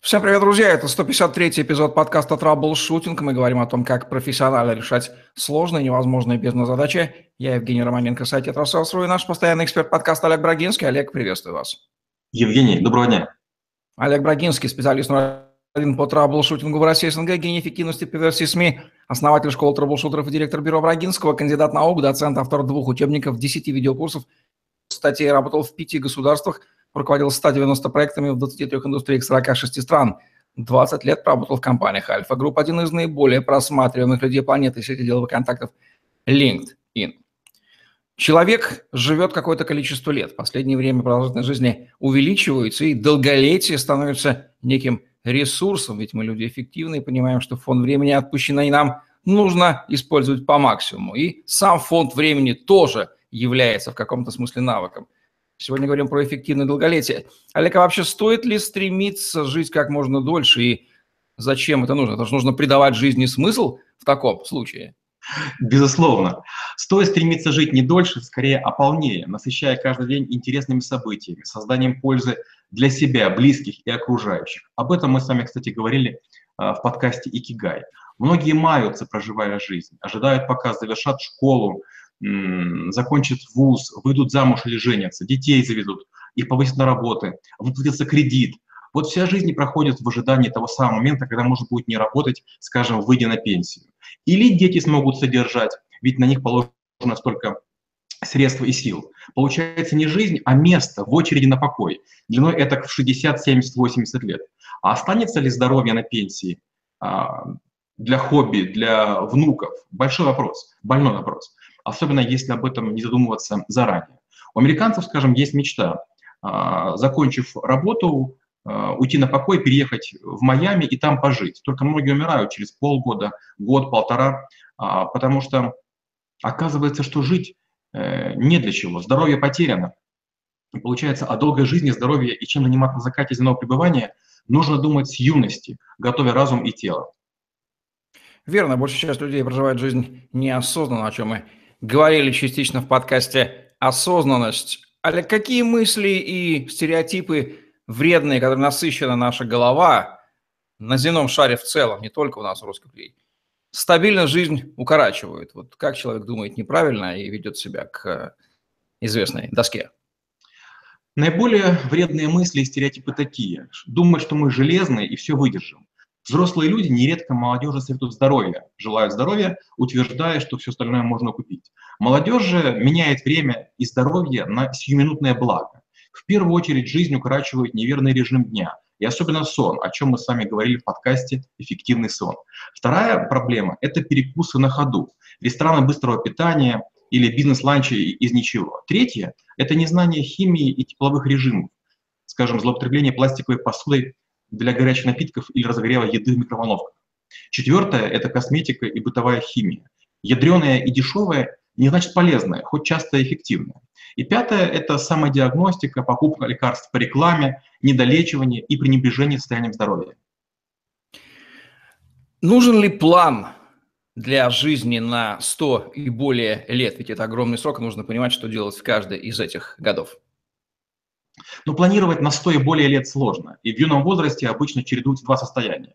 Всем привет, друзья! Это 153-й эпизод подкаста «Траблшутинг». Мы говорим о том, как профессионально решать сложные, невозможные бизнес-задачи. Я Евгений Романенко, сайт «Трасселс.ру» и наш постоянный эксперт подкаста Олег Брагинский. Олег, приветствую вас. Евгений, доброго дня. Олег Брагинский, специалист один по траблшутингу в России СНГ, гений эффективности по версии СМИ, основатель школы траблшутеров и директор бюро Брагинского, кандидат наук, доцент, автор двух учебников, 10 видеокурсов, статей, работал в пяти государствах – руководил 190 проектами в 23 индустриях 46 стран. 20 лет проработал в компаниях Альфа-Групп, один из наиболее просматриваемых людей планеты сети деловых контактов LinkedIn. Человек живет какое-то количество лет. Последнее время продолжительность жизни увеличивается, и долголетие становится неким ресурсом, ведь мы люди эффективные, понимаем, что фонд времени, отпущенный нам, нужно использовать по максимуму. И сам фонд времени тоже является в каком-то смысле навыком – Сегодня говорим про эффективное долголетие. Олег, а вообще стоит ли стремиться жить как можно дольше и зачем это нужно? Это же нужно придавать жизни смысл в таком случае. Безусловно. Стоит стремиться жить не дольше, скорее, а полнее, насыщая каждый день интересными событиями, созданием пользы для себя, близких и окружающих. Об этом мы с вами, кстати, говорили а, в подкасте «Икигай». Многие маются, проживая жизнь, ожидают, пока завершат школу, закончат вуз, выйдут замуж или женятся, детей заведут, их повысят на работы, выплатится кредит. Вот вся жизнь проходит в ожидании того самого момента, когда можно будет не работать, скажем, выйдя на пенсию. Или дети смогут содержать, ведь на них положено столько средств и сил. Получается не жизнь, а место в очереди на покой. Длиной это в 60, 70, 80 лет. А останется ли здоровье на пенсии а, для хобби, для внуков? Большой вопрос, больной вопрос особенно если об этом не задумываться заранее. У американцев, скажем, есть мечта, а, закончив работу, а, уйти на покой, переехать в Майами и там пожить. Только многие умирают через полгода, год, полтора, а, потому что оказывается, что жить э, не для чего, здоровье потеряно. Получается, о долгой жизни, здоровье и чем заниматься на закате земного пребывания нужно думать с юности, готовя разум и тело. Верно, большая часть людей проживает жизнь неосознанно, о чем мы говорили частично в подкасте «Осознанность». Олег, какие мысли и стереотипы вредные, которые насыщена наша голова на земном шаре в целом, не только у нас, русских людей, стабильно жизнь укорачивают? Вот как человек думает неправильно и ведет себя к известной доске? Наиболее вредные мысли и стереотипы такие. Думать, что мы железные и все выдержим. Взрослые люди нередко молодежи советуют здоровья, желают здоровья, утверждая, что все остальное можно купить. Молодежь же меняет время и здоровье на сиюминутное благо. В первую очередь жизнь укорачивает неверный режим дня, и особенно сон, о чем мы с вами говорили в подкасте «Эффективный сон». Вторая проблема – это перекусы на ходу, рестораны быстрого питания или бизнес-ланчи из ничего. Третье – это незнание химии и тепловых режимов, скажем, злоупотребление пластиковой посудой для горячих напитков или разогрева еды в микроволновках. Четвертое – это косметика и бытовая химия. Ядреная и дешевая не значит полезная, хоть часто эффективная. И пятое – это самодиагностика, покупка лекарств по рекламе, недолечивание и пренебрежение состоянием здоровья. Нужен ли план для жизни на 100 и более лет? Ведь это огромный срок, нужно понимать, что делать в каждой из этих годов. Но планировать на 100 и более лет сложно, и в юном возрасте обычно чередуются два состояния.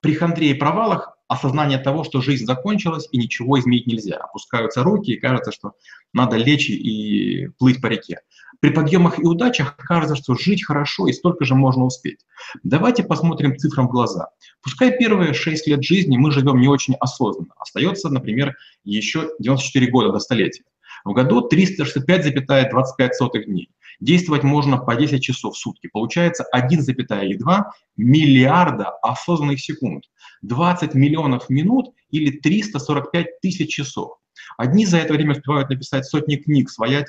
При хандре и провалах осознание того, что жизнь закончилась и ничего изменить нельзя. Опускаются руки и кажется, что надо лечь и плыть по реке. При подъемах и удачах кажется, что жить хорошо и столько же можно успеть. Давайте посмотрим цифрам в глаза. Пускай первые 6 лет жизни мы живем не очень осознанно. Остается, например, еще 94 года до столетия. В году 365,25 дней. Действовать можно по 10 часов в сутки. Получается 1,2 миллиарда осознанных секунд. 20 миллионов минут или 345 тысяч часов. Одни за это время успевают написать сотни книг, своять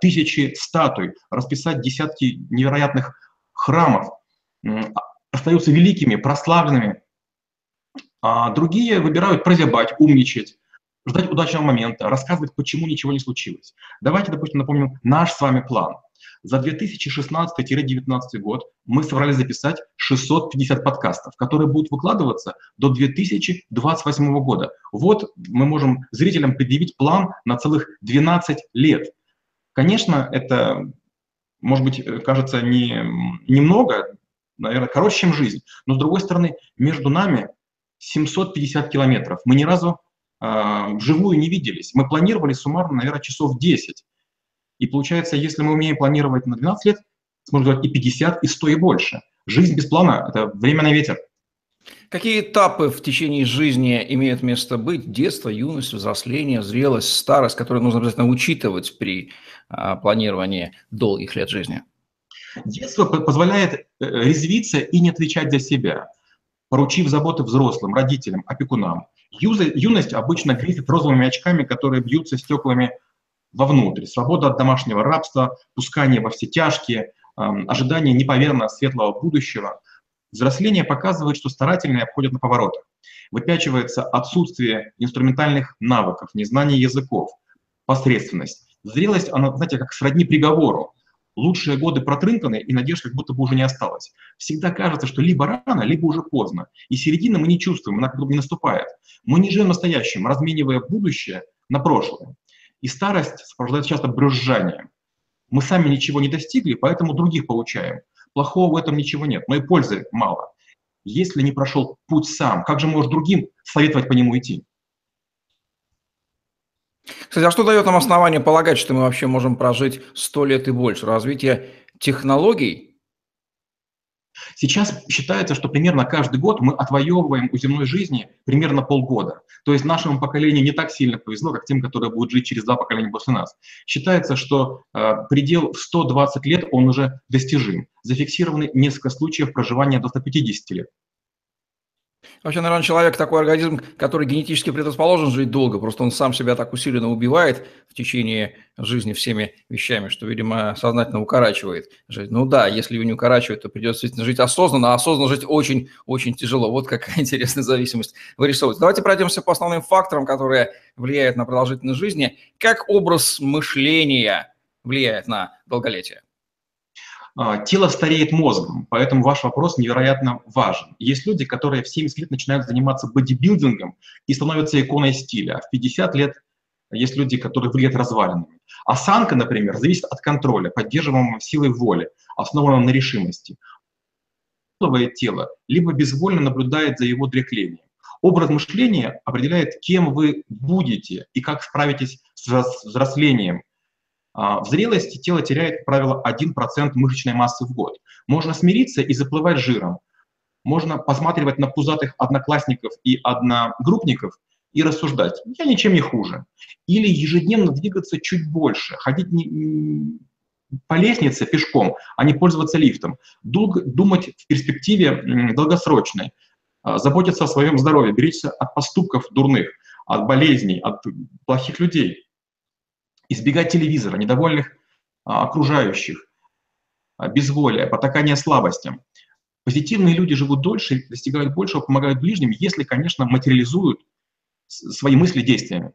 тысячи статуй, расписать десятки невероятных храмов, остаются великими, прославленными. А другие выбирают прозябать, умничать, ждать удачного момента, рассказывать, почему ничего не случилось. Давайте, допустим, напомним наш с вами план. За 2016-2019 год мы собрались записать 650 подкастов, которые будут выкладываться до 2028 года. Вот мы можем зрителям предъявить план на целых 12 лет. Конечно, это, может быть, кажется не, немного, наверное, короче, чем жизнь. Но, с другой стороны, между нами 750 километров. Мы ни разу вживую не виделись. Мы планировали суммарно, наверное, часов 10. И получается, если мы умеем планировать на 12 лет, сможем делать и 50, и 100, и больше. Жизнь без плана – это время на ветер. Какие этапы в течение жизни имеют место быть? Детство, юность, взросление, зрелость, старость, которые нужно обязательно учитывать при а, планировании долгих лет жизни? Детство позволяет э, резвиться и не отвечать за себя, поручив заботы взрослым, родителям, опекунам. Юность обычно грифит розовыми очками, которые бьются стеклами вовнутрь. Свобода от домашнего рабства, пускание во все тяжкие, ожидание неповерно светлого будущего. Взросление показывает, что старательные обходят на поворотах. Выпячивается отсутствие инструментальных навыков, незнание языков, посредственность. Зрелость, она, знаете, как сродни приговору. Лучшие годы протрынканы, и надежд как будто бы уже не осталось. Всегда кажется, что либо рано, либо уже поздно. И середины мы не чувствуем, она как будто не наступает. Мы не живем настоящим, разменивая будущее на прошлое. И старость сопровождается часто брюзжанием. Мы сами ничего не достигли, поэтому других получаем. Плохого в этом ничего нет, но и пользы мало. Если не прошел путь сам, как же можешь другим советовать по нему идти? Кстати, а что дает нам основание полагать, что мы вообще можем прожить сто лет и больше? Развитие технологий Сейчас считается, что примерно каждый год мы отвоевываем у земной жизни примерно полгода. То есть нашему поколению не так сильно повезло, как тем, которые будут жить через два поколения после нас. Считается, что э, предел в 120 лет, он уже достижим. Зафиксированы несколько случаев проживания до 150 лет. Вообще, наверное, человек такой организм, который генетически предрасположен жить долго, просто он сам себя так усиленно убивает в течение жизни всеми вещами, что, видимо, сознательно укорачивает жизнь. Ну да, если его не укорачивает, то придется действительно жить осознанно, а осознанно жить очень-очень тяжело. Вот какая интересная зависимость вырисовывается. Давайте пройдемся по основным факторам, которые влияют на продолжительность жизни. Как образ мышления влияет на долголетие? А, тело стареет мозгом, поэтому ваш вопрос невероятно важен. Есть люди, которые в 70 лет начинают заниматься бодибилдингом и становятся иконой стиля, а в 50 лет есть люди, которые выглядят развалинами. Осанка, например, зависит от контроля, поддерживаемого силой воли, основанного на решимости. Тело либо безвольно наблюдает за его дряхлением. Образ мышления определяет, кем вы будете и как справитесь с взрослением в зрелости тело теряет, как правило, 1% мышечной массы в год. Можно смириться и заплывать жиром. Можно посматривать на пузатых одноклассников и одногруппников и рассуждать, я ничем не хуже. Или ежедневно двигаться чуть больше, ходить не, по лестнице пешком, а не пользоваться лифтом. Думать в перспективе долгосрочной, а, заботиться о своем здоровье, беречься от поступков дурных, от болезней, от плохих людей избегать телевизора, недовольных а, окружающих, а, безволия, потакания слабостям. Позитивные люди живут дольше, достигают большего, помогают ближним, если, конечно, материализуют свои мысли действиями.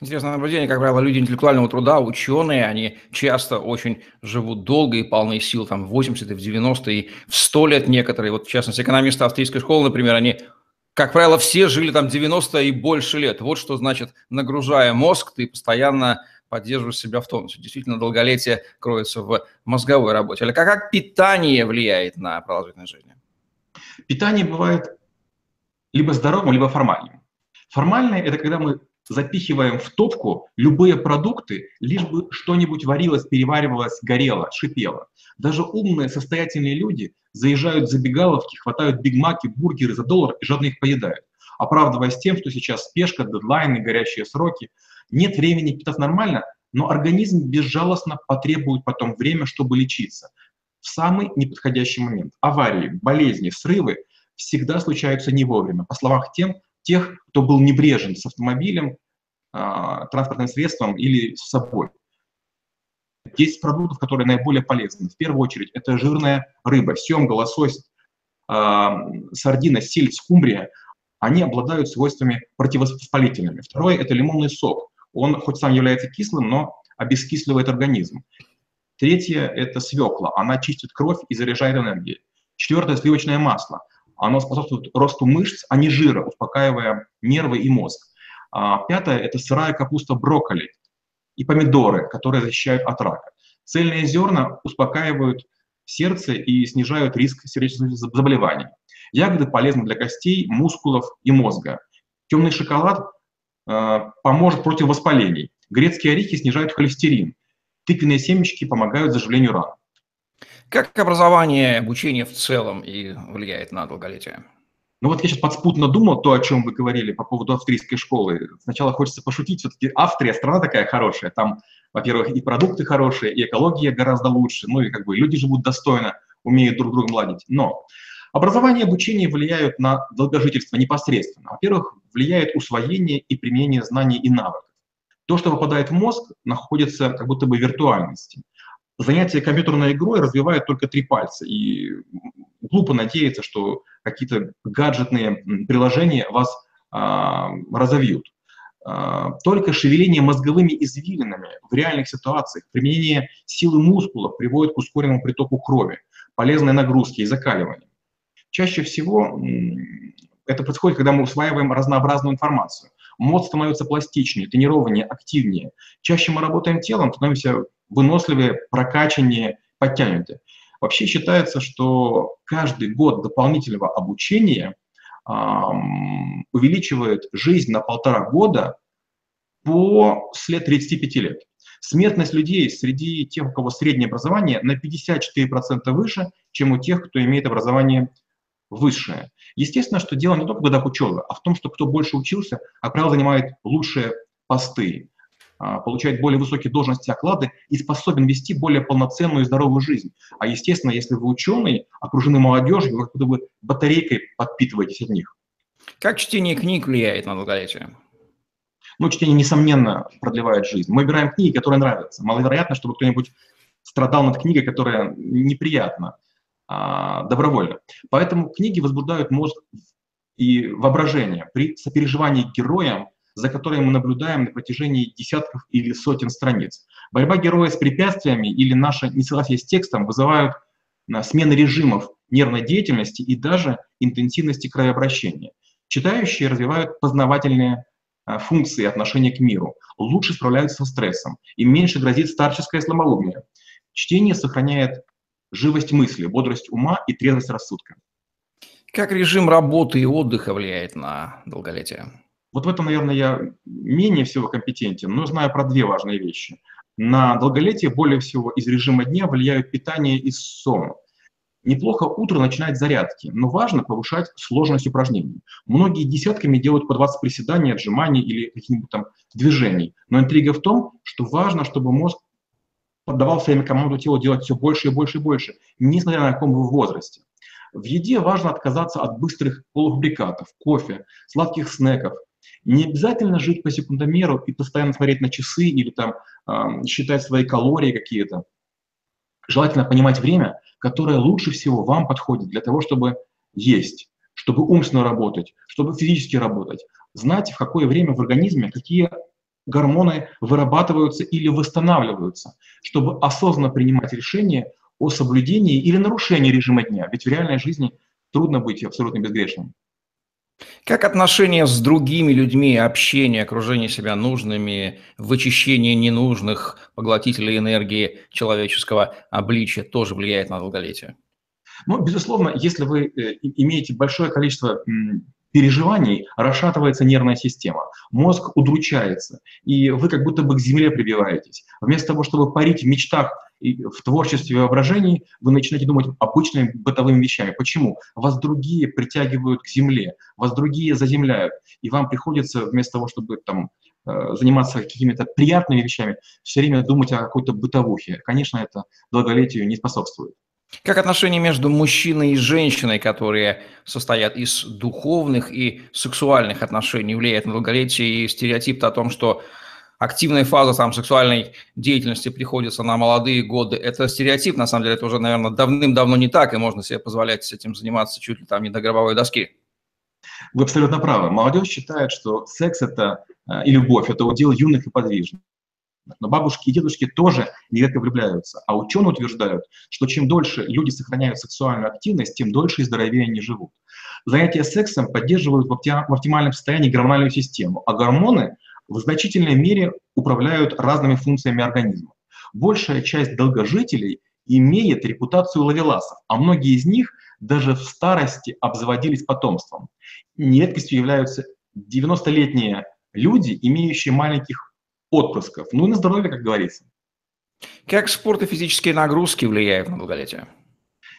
Интересное наблюдение, как правило, люди интеллектуального труда, ученые, они часто очень живут долго и полны сил, там, в 80 и в 90 и в 100 лет некоторые. Вот, в частности, экономисты австрийской школы, например, они как правило, все жили там 90 и больше лет. Вот что значит, нагружая мозг, ты постоянно поддерживаешь себя в тонусе. Действительно, долголетие кроется в мозговой работе. Или как, как питание влияет на продолжительность жизни? Питание бывает либо здоровым, либо формальным. Формальное – это когда мы запихиваем в топку любые продукты, лишь бы что-нибудь варилось, переваривалось, горело, шипело. Даже умные, состоятельные люди заезжают в забегаловки, хватают бигмаки, бургеры за доллар и жадно их поедают, оправдываясь тем, что сейчас спешка, дедлайны, горящие сроки. Нет времени питаться нормально, но организм безжалостно потребует потом время, чтобы лечиться. В самый неподходящий момент. Аварии, болезни, срывы всегда случаются не вовремя. По словам тем, тех, кто был небрежен с автомобилем, а, транспортным средством или с собой. 10 продуктов, которые наиболее полезны. В первую очередь это жирная рыба, семга, лосось, э, сардина, сельдь, скумбрия. Они обладают свойствами противовоспалительными. Второе – это лимонный сок. Он хоть сам является кислым, но обескисливает организм. Третье – это свекла. Она чистит кровь и заряжает энергией. Четвертое – сливочное масло. Оно способствует росту мышц, а не жира, успокаивая нервы и мозг. А, пятое – это сырая капуста брокколи и помидоры, которые защищают от рака. Цельные зерна успокаивают сердце и снижают риск сердечных заболеваний. Ягоды полезны для костей, мускулов и мозга. Темный шоколад поможет против воспалений. Грецкие орехи снижают холестерин. Тыквенные семечки помогают заживлению ран. Как образование, обучение в целом и влияет на долголетие? Ну вот я сейчас подспутно думал то, о чем вы говорили по поводу австрийской школы. Сначала хочется пошутить, все-таки Австрия страна такая хорошая, там, во-первых, и продукты хорошие, и экология гораздо лучше, ну и как бы люди живут достойно, умеют друг друга ладить. Но образование и обучение влияют на долгожительство непосредственно. Во-первых, влияет усвоение и применение знаний и навыков. То, что попадает в мозг, находится как будто бы в виртуальности занятие компьютерной игрой развивает только три пальца, и глупо надеяться, что какие-то гаджетные приложения вас а, разовьют. А, только шевеление мозговыми извилинами в реальных ситуациях, применение силы мускулов приводит к ускоренному притоку крови, полезной нагрузки и закаливанию. Чаще всего это происходит, когда мы усваиваем разнообразную информацию. Мозг становится пластичнее, тренированнее, активнее. Чаще мы работаем телом, становимся выносливее, прокачаннее, подтянутые. Вообще считается, что каждый год дополнительного обучения эм, увеличивает жизнь на полтора года после 35 лет. Смертность людей среди тех, у кого среднее образование, на 54% выше, чем у тех, кто имеет образование высшее. Естественно, что дело не только в годах учебы, а в том, что кто больше учился, а правило занимает лучшие посты. А, получает более высокие должности, оклады и способен вести более полноценную и здоровую жизнь. А естественно, если вы ученый, окружены молодежью, вы как будто бы батарейкой подпитываетесь от них. Как чтение книг влияет на долголетие? Ну, чтение, несомненно, продлевает жизнь. Мы выбираем книги, которые нравятся. Маловероятно, чтобы кто-нибудь страдал над книгой, которая неприятна, а, добровольно. Поэтому книги возбуждают мозг и воображение. При сопереживании героям за которой мы наблюдаем на протяжении десятков или сотен страниц. Борьба героя с препятствиями или наше несогласие с текстом вызывают э, смены режимов нервной деятельности и даже интенсивности кровообращения. Читающие развивают познавательные э, функции отношения к миру, лучше справляются со стрессом, и меньше грозит старческое слабоумие. Чтение сохраняет живость мысли, бодрость ума и трезвость рассудка. Как режим работы и отдыха влияет на долголетие? Вот в этом, наверное, я менее всего компетентен, но знаю про две важные вещи. На долголетие более всего из режима дня влияют питание и сон. Неплохо утро начинать зарядки, но важно повышать сложность упражнений. Многие десятками делают по 20 приседаний, отжиманий или каких-нибудь там движений. Но интрига в том, что важно, чтобы мозг поддавал своими команду телу делать все больше и больше и больше, несмотря на каком вы возрасте. В еде важно отказаться от быстрых полуфабрикатов, кофе, сладких снеков, не обязательно жить по секундомеру и постоянно смотреть на часы или там э, считать свои калории какие-то. Желательно понимать время, которое лучше всего вам подходит для того, чтобы есть, чтобы умственно работать, чтобы физически работать. Знать, в какое время в организме какие гормоны вырабатываются или восстанавливаются, чтобы осознанно принимать решения о соблюдении или нарушении режима дня. Ведь в реальной жизни трудно быть абсолютно безгрешным. Как отношения с другими людьми, общение, окружение себя нужными, вычищение ненужных поглотителей энергии человеческого обличия тоже влияет на долголетие? Ну, безусловно, если вы э, имеете большое количество переживаний расшатывается нервная система, мозг удручается, и вы как будто бы к земле прибиваетесь. Вместо того, чтобы парить в мечтах и в творчестве и воображении, вы начинаете думать обычными бытовыми вещами. Почему? Вас другие притягивают к земле, вас другие заземляют, и вам приходится вместо того, чтобы там э, заниматься какими-то приятными вещами, все время думать о какой-то бытовухе. Конечно, это долголетию не способствует. Как отношения между мужчиной и женщиной, которые состоят из духовных и сексуальных отношений, влияет на долголетие и стереотип о том, что активная фаза там, сексуальной деятельности приходится на молодые годы. Это стереотип, на самом деле, это уже, наверное, давным-давно не так, и можно себе позволять с этим заниматься чуть ли там не до гробовой доски. Вы абсолютно правы. Молодежь считает, что секс это э, и любовь – это удел юных и подвижных. Но бабушки и дедушки тоже нередко влюбляются. А ученые утверждают, что чем дольше люди сохраняют сексуальную активность, тем дольше и здоровее они живут. Занятия сексом поддерживают в оптимальном состоянии гормональную систему, а гормоны в значительной мере управляют разными функциями организма. Большая часть долгожителей имеет репутацию ловеласов, а многие из них даже в старости обзаводились потомством. Нередкостью являются 90-летние люди, имеющие маленьких отпрысков. Ну и на здоровье, как говорится. Как спорт и физические нагрузки влияют на долголетие?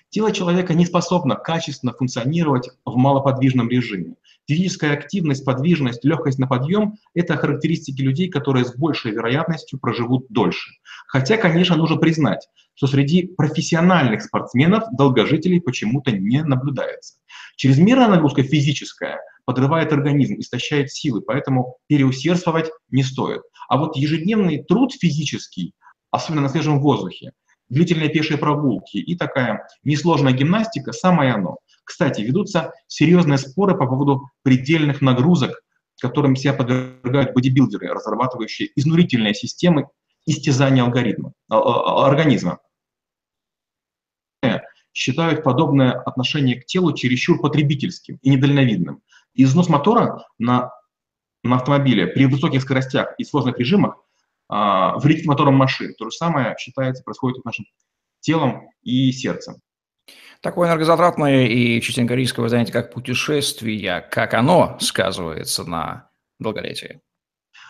Тело человека не способно качественно функционировать в малоподвижном режиме. Физическая активность, подвижность, легкость на подъем – это характеристики людей, которые с большей вероятностью проживут дольше. Хотя, конечно, нужно признать, что среди профессиональных спортсменов долгожителей почему-то не наблюдается. Чрезмерная нагрузка физическая подрывает организм, истощает силы, поэтому переусердствовать не стоит. А вот ежедневный труд физический, особенно на свежем воздухе, длительные пешие прогулки и такая несложная гимнастика – самое оно. Кстати, ведутся серьезные споры по поводу предельных нагрузок, которым себя подвергают бодибилдеры, разрабатывающие изнурительные системы истязания алгоритма, а, а, организма. Считают подобное отношение к телу чересчур потребительским и недальновидным. Износ мотора на, на автомобиле при высоких скоростях и сложных режимах а, вредит моторам машин. То же самое, считается, происходит с нашим телом и сердцем. Такое энергозатратное и частенько рисковое занятие, как путешествие, как оно сказывается на долголетии?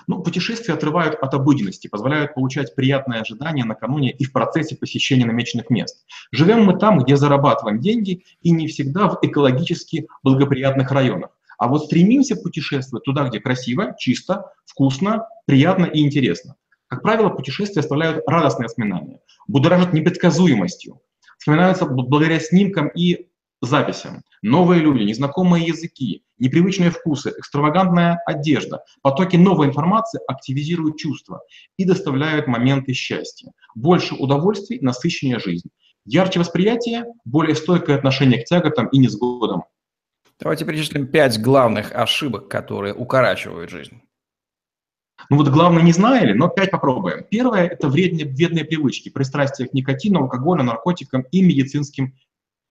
Ну, путешествия отрывают от обыденности, позволяют получать приятные ожидания накануне и в процессе посещения намеченных мест. Живем мы там, где зарабатываем деньги, и не всегда в экологически благоприятных районах. А вот стремимся путешествовать туда, где красиво, чисто, вкусно, приятно и интересно. Как правило, путешествия оставляют радостные воспоминания, будоражат непредсказуемостью, вспоминаются благодаря снимкам и записям. Новые люди, незнакомые языки, непривычные вкусы, экстравагантная одежда, потоки новой информации активизируют чувства и доставляют моменты счастья. Больше удовольствий, насыщеннее жизнь. Ярче восприятие, более стойкое отношение к тяготам и несгодам. Давайте перечислим пять главных ошибок, которые укорачивают жизнь. Ну вот главное не знали, но пять попробуем. Первое – это вредные, вредные привычки, пристрастие к никотину, алкоголю, наркотикам и медицинским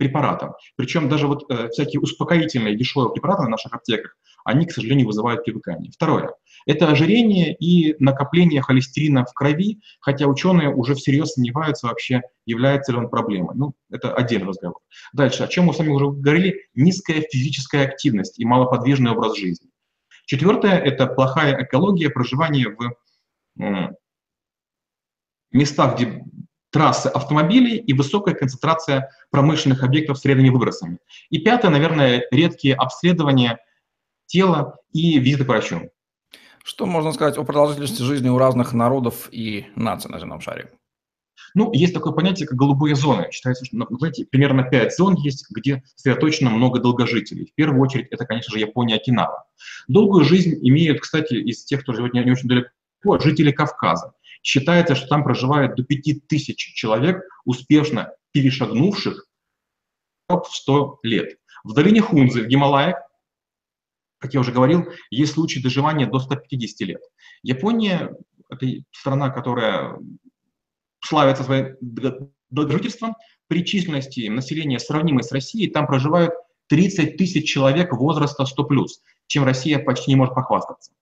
препаратам. Причем даже вот э, всякие успокоительные дешевые препараты в наших аптеках, они, к сожалению, вызывают привыкание. Второе – это ожирение и накопление холестерина в крови, хотя ученые уже всерьез сомневаются вообще, является ли он проблемой. Ну, это отдельный разговор. Дальше, о чем мы с вами уже говорили, низкая физическая активность и малоподвижный образ жизни. Четвертое – это плохая экология проживания в местах, где трассы автомобилей и высокая концентрация промышленных объектов с вредными выбросами. И пятое, наверное, редкие обследования тела и визиты к врачу. Что можно сказать о продолжительности жизни у разных народов и наций на земном шаре? Ну, есть такое понятие, как голубые зоны. Считается, что, ну, знаете, примерно пять зон есть, где сосредоточено много долгожителей. В первую очередь, это, конечно же, Япония, Окинава. Долгую жизнь имеют, кстати, из тех, кто живет не, не очень далеко, жители Кавказа. Считается, что там проживает до 5000 человек, успешно перешагнувших в 100 лет. В долине Хунзы, в Гималаях, как я уже говорил, есть случаи доживания до 150 лет. Япония – это страна, которая славятся своим долгожительством. При численности населения, сравнимой с Россией, там проживают 30 тысяч человек возраста 100+, чем Россия почти не может похвастаться.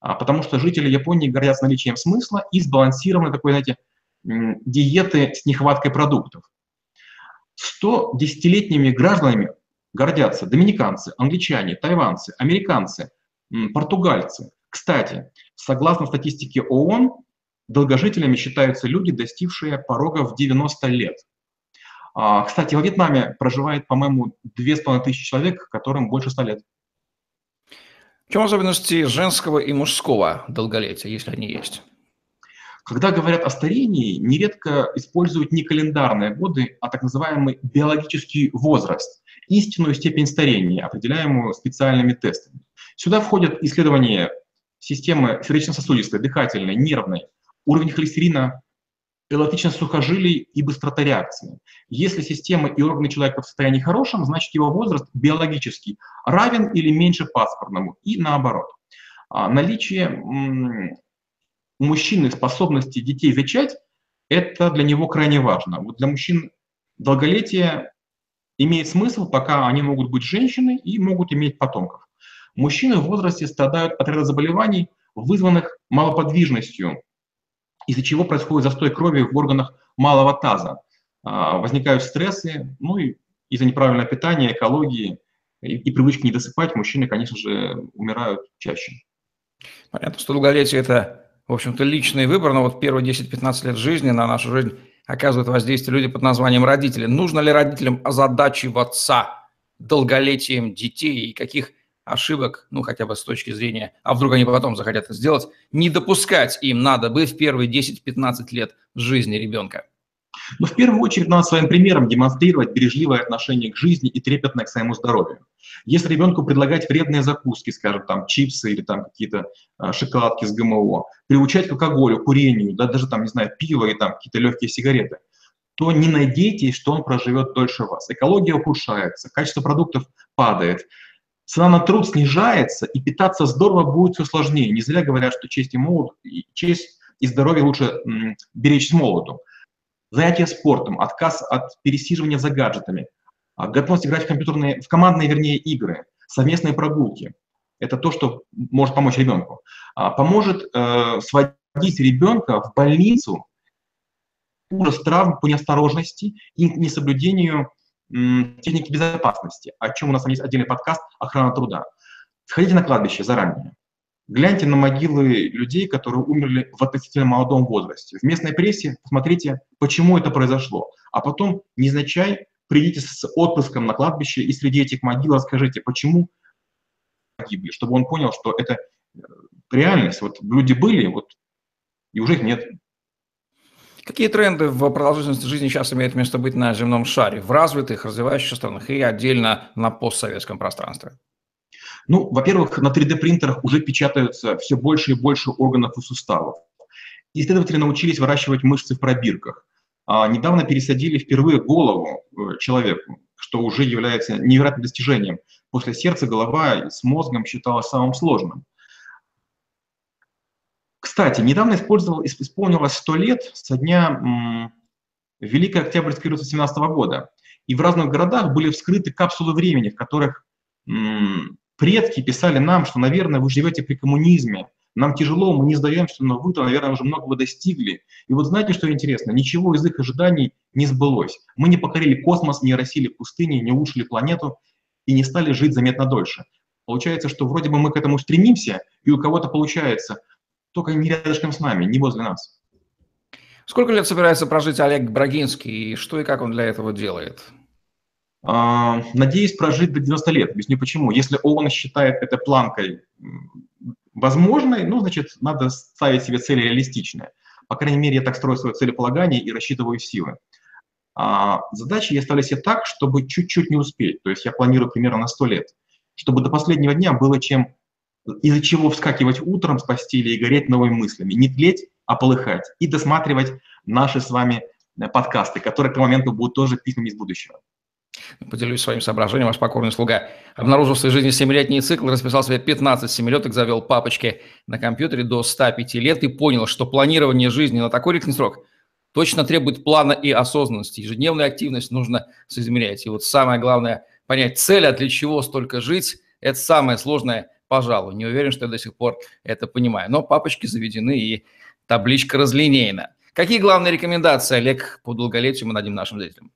А, потому что жители Японии гордятся наличием смысла и сбалансированной такой, знаете, диеты с нехваткой продуктов. 100 десятилетними гражданами гордятся доминиканцы, англичане, тайванцы, американцы, португальцы. Кстати, согласно статистике ООН, долгожителями считаются люди, достигшие порога в 90 лет. А, кстати, во Вьетнаме проживает, по-моему, 2500 человек, которым больше 100 лет. В чем особенности женского и мужского долголетия, если они есть? Когда говорят о старении, нередко используют не календарные годы, а так называемый биологический возраст, истинную степень старения, определяемую специальными тестами. Сюда входят исследования системы сердечно-сосудистой, дыхательной, нервной, уровень холестерина, эластичность сухожилий и быстрота реакции. Если система и органы человека в состоянии хорошем, значит его возраст биологический равен или меньше паспортному, и наоборот. А наличие у мужчины способности детей зачать, это для него крайне важно. Вот для мужчин долголетие имеет смысл, пока они могут быть женщиной и могут иметь потомков. Мужчины в возрасте страдают от ряда заболеваний, вызванных малоподвижностью, из-за чего происходит застой крови в органах малого таза. а, возникают стрессы, ну и из-за неправильного питания, экологии и, и привычки не досыпать мужчины, конечно же, умирают чаще. Понятно, что долголетие – это, в общем-то, личный выбор, но вот первые 10-15 лет жизни на нашу жизнь оказывают воздействие люди под названием родители. Нужно ли родителям озадачиваться долголетием детей и каких ошибок, ну, хотя бы с точки зрения, а вдруг они потом захотят это сделать, не допускать им надо бы в первые 10-15 лет жизни ребенка? Но в первую очередь надо своим примером демонстрировать бережливое отношение к жизни и трепетное к своему здоровью. Если ребенку предлагать вредные закуски, скажем, там чипсы или там какие-то э, шоколадки с ГМО, приучать к алкоголю, курению, да, даже там, не знаю, пиво и там какие-то легкие сигареты, то не надейтесь, что он проживет дольше вас. Экология ухудшается, качество продуктов падает, цена на труд снижается, и питаться здорово будет все сложнее. Не зря говорят, что честь и, молод, честь и здоровье лучше м, беречь с молоду. Занятие спортом, отказ от пересиживания за гаджетами, а, готовность играть в компьютерные, в командные, вернее, игры, совместные прогулки. Это то, что может помочь ребенку. А, поможет э, сводить ребенка в больницу ужас травм по неосторожности и несоблюдению техники безопасности, о чем у нас есть отдельный подкаст «Охрана труда». Сходите на кладбище заранее. Гляньте на могилы людей, которые умерли в относительно молодом возрасте. В местной прессе посмотрите, почему это произошло. А потом, незначай, придите с отпуском на кладбище и среди этих могил расскажите, почему погибли, чтобы он понял, что это э, реальность. Вот люди были, вот, и уже их нет. Какие тренды в продолжительности жизни сейчас имеют место быть на земном шаре, в развитых, развивающихся странах и отдельно на постсоветском пространстве? Ну, во-первых, на 3D-принтерах уже печатаются все больше и больше органов и суставов. Исследователи научились выращивать мышцы в пробирках. А недавно пересадили впервые голову э, человеку, что уже является невероятным достижением. После сердца голова с мозгом считалась самым сложным. Кстати, недавно исполнилось 100 лет со дня Великой Октябрьской революции 17 года. И в разных городах были вскрыты капсулы времени, в которых предки писали нам, что, наверное, вы живете при коммунизме, нам тяжело, мы не сдаемся, но вы-то, наверное, уже многого достигли. И вот знаете, что интересно? Ничего из их ожиданий не сбылось. Мы не покорили космос, не росили пустыни, не улучшили планету и не стали жить заметно дольше. Получается, что вроде бы мы к этому стремимся, и у кого-то получается, только не рядышком с нами, не возле нас. Сколько лет собирается прожить Олег Брагинский, и что и как он для этого делает? А, надеюсь прожить до 90 лет. Объясню почему. Если ООН считает это планкой возможной, ну, значит, надо ставить себе цели реалистичные. По крайней мере, я так строю свое целеполагание и рассчитываю силы. А задачи я ставлю себе так, чтобы чуть-чуть не успеть. То есть я планирую примерно на 100 лет. Чтобы до последнего дня было чем из-за чего вскакивать утром с постели и гореть новыми мыслями. Не тлеть, а полыхать. И досматривать наши с вами э, подкасты, которые к моменту будут тоже письмами из будущего. Поделюсь своим соображением, ваш покорный слуга. Обнаружил в своей жизни 7-летний цикл, расписал себе 15 семилеток, завел папочки на компьютере до 105 лет и понял, что планирование жизни на такой редкий срок точно требует плана и осознанности. Ежедневную активность нужно соизмерять. И вот самое главное – понять цель, а для чего столько жить – это самое сложное пожалуй. Не уверен, что я до сих пор это понимаю. Но папочки заведены и табличка разлинейна. Какие главные рекомендации, Олег, по долголетию мы дадим нашим зрителям?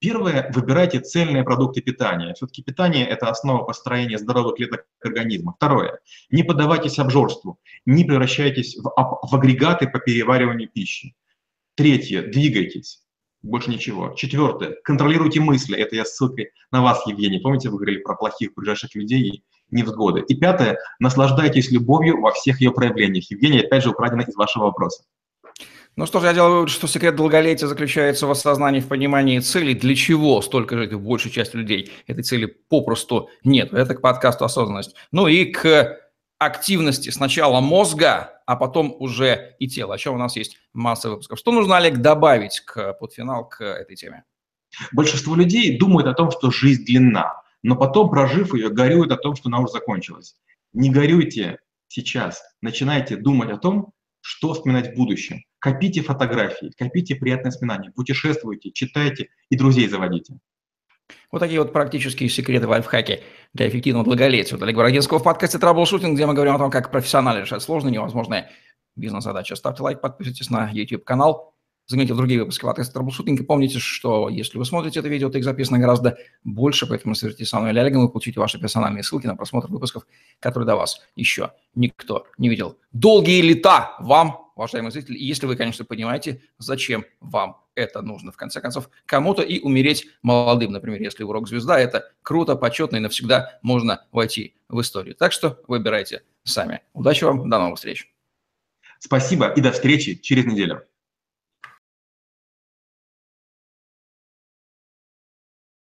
Первое, выбирайте цельные продукты питания. Все-таки питание – это основа построения здоровых клеток организма. Второе, не поддавайтесь обжорству, не превращайтесь в, в агрегаты по перевариванию пищи. Третье, двигайтесь. Больше ничего. Четвертое, контролируйте мысли. Это я ссылкой на вас, Евгений. Помните, вы говорили про плохих ближайших людей невзгоды. И пятое, наслаждайтесь любовью во всех ее проявлениях. Евгений, опять же, украдено из вашего вопроса. Ну что ж, я делаю вывод, что секрет долголетия заключается в осознании, в понимании цели, для чего столько жить в большей части людей. Этой цели попросту нет. Это к подкасту «Осознанность». Ну и к активности сначала мозга, а потом уже и тела. О чем у нас есть масса выпусков. Что нужно, Олег, добавить к подфинал к этой теме? Большинство людей думают о том, что жизнь длинна но потом, прожив ее, горюют о том, что она уже закончилась. Не горюйте сейчас, начинайте думать о том, что вспоминать в будущем. Копите фотографии, копите приятные воспоминания, путешествуйте, читайте и друзей заводите. Вот такие вот практические секреты, лайфхаки для эффективного долголетия. Вот Олег Бородинского в подкасте «Траблшутинг», где мы говорим о том, как профессионально решать сложные, невозможные бизнес-задачи. Ставьте лайк, подписывайтесь на YouTube-канал. Загляните в другие выпуски is Troubleshooting и помните, что если вы смотрите это видео, то их записано гораздо больше, поэтому свяжитесь со мной или Олегом, вы получите ваши персональные ссылки на просмотр выпусков, которые до вас еще никто не видел. Долгие лета вам, уважаемые зрители, если вы, конечно, понимаете, зачем вам это нужно. В конце концов, кому-то и умереть молодым, например, если вы рок-звезда, это круто, почетно и навсегда можно войти в историю. Так что выбирайте сами. Удачи вам, до новых встреч. Спасибо и до встречи через неделю.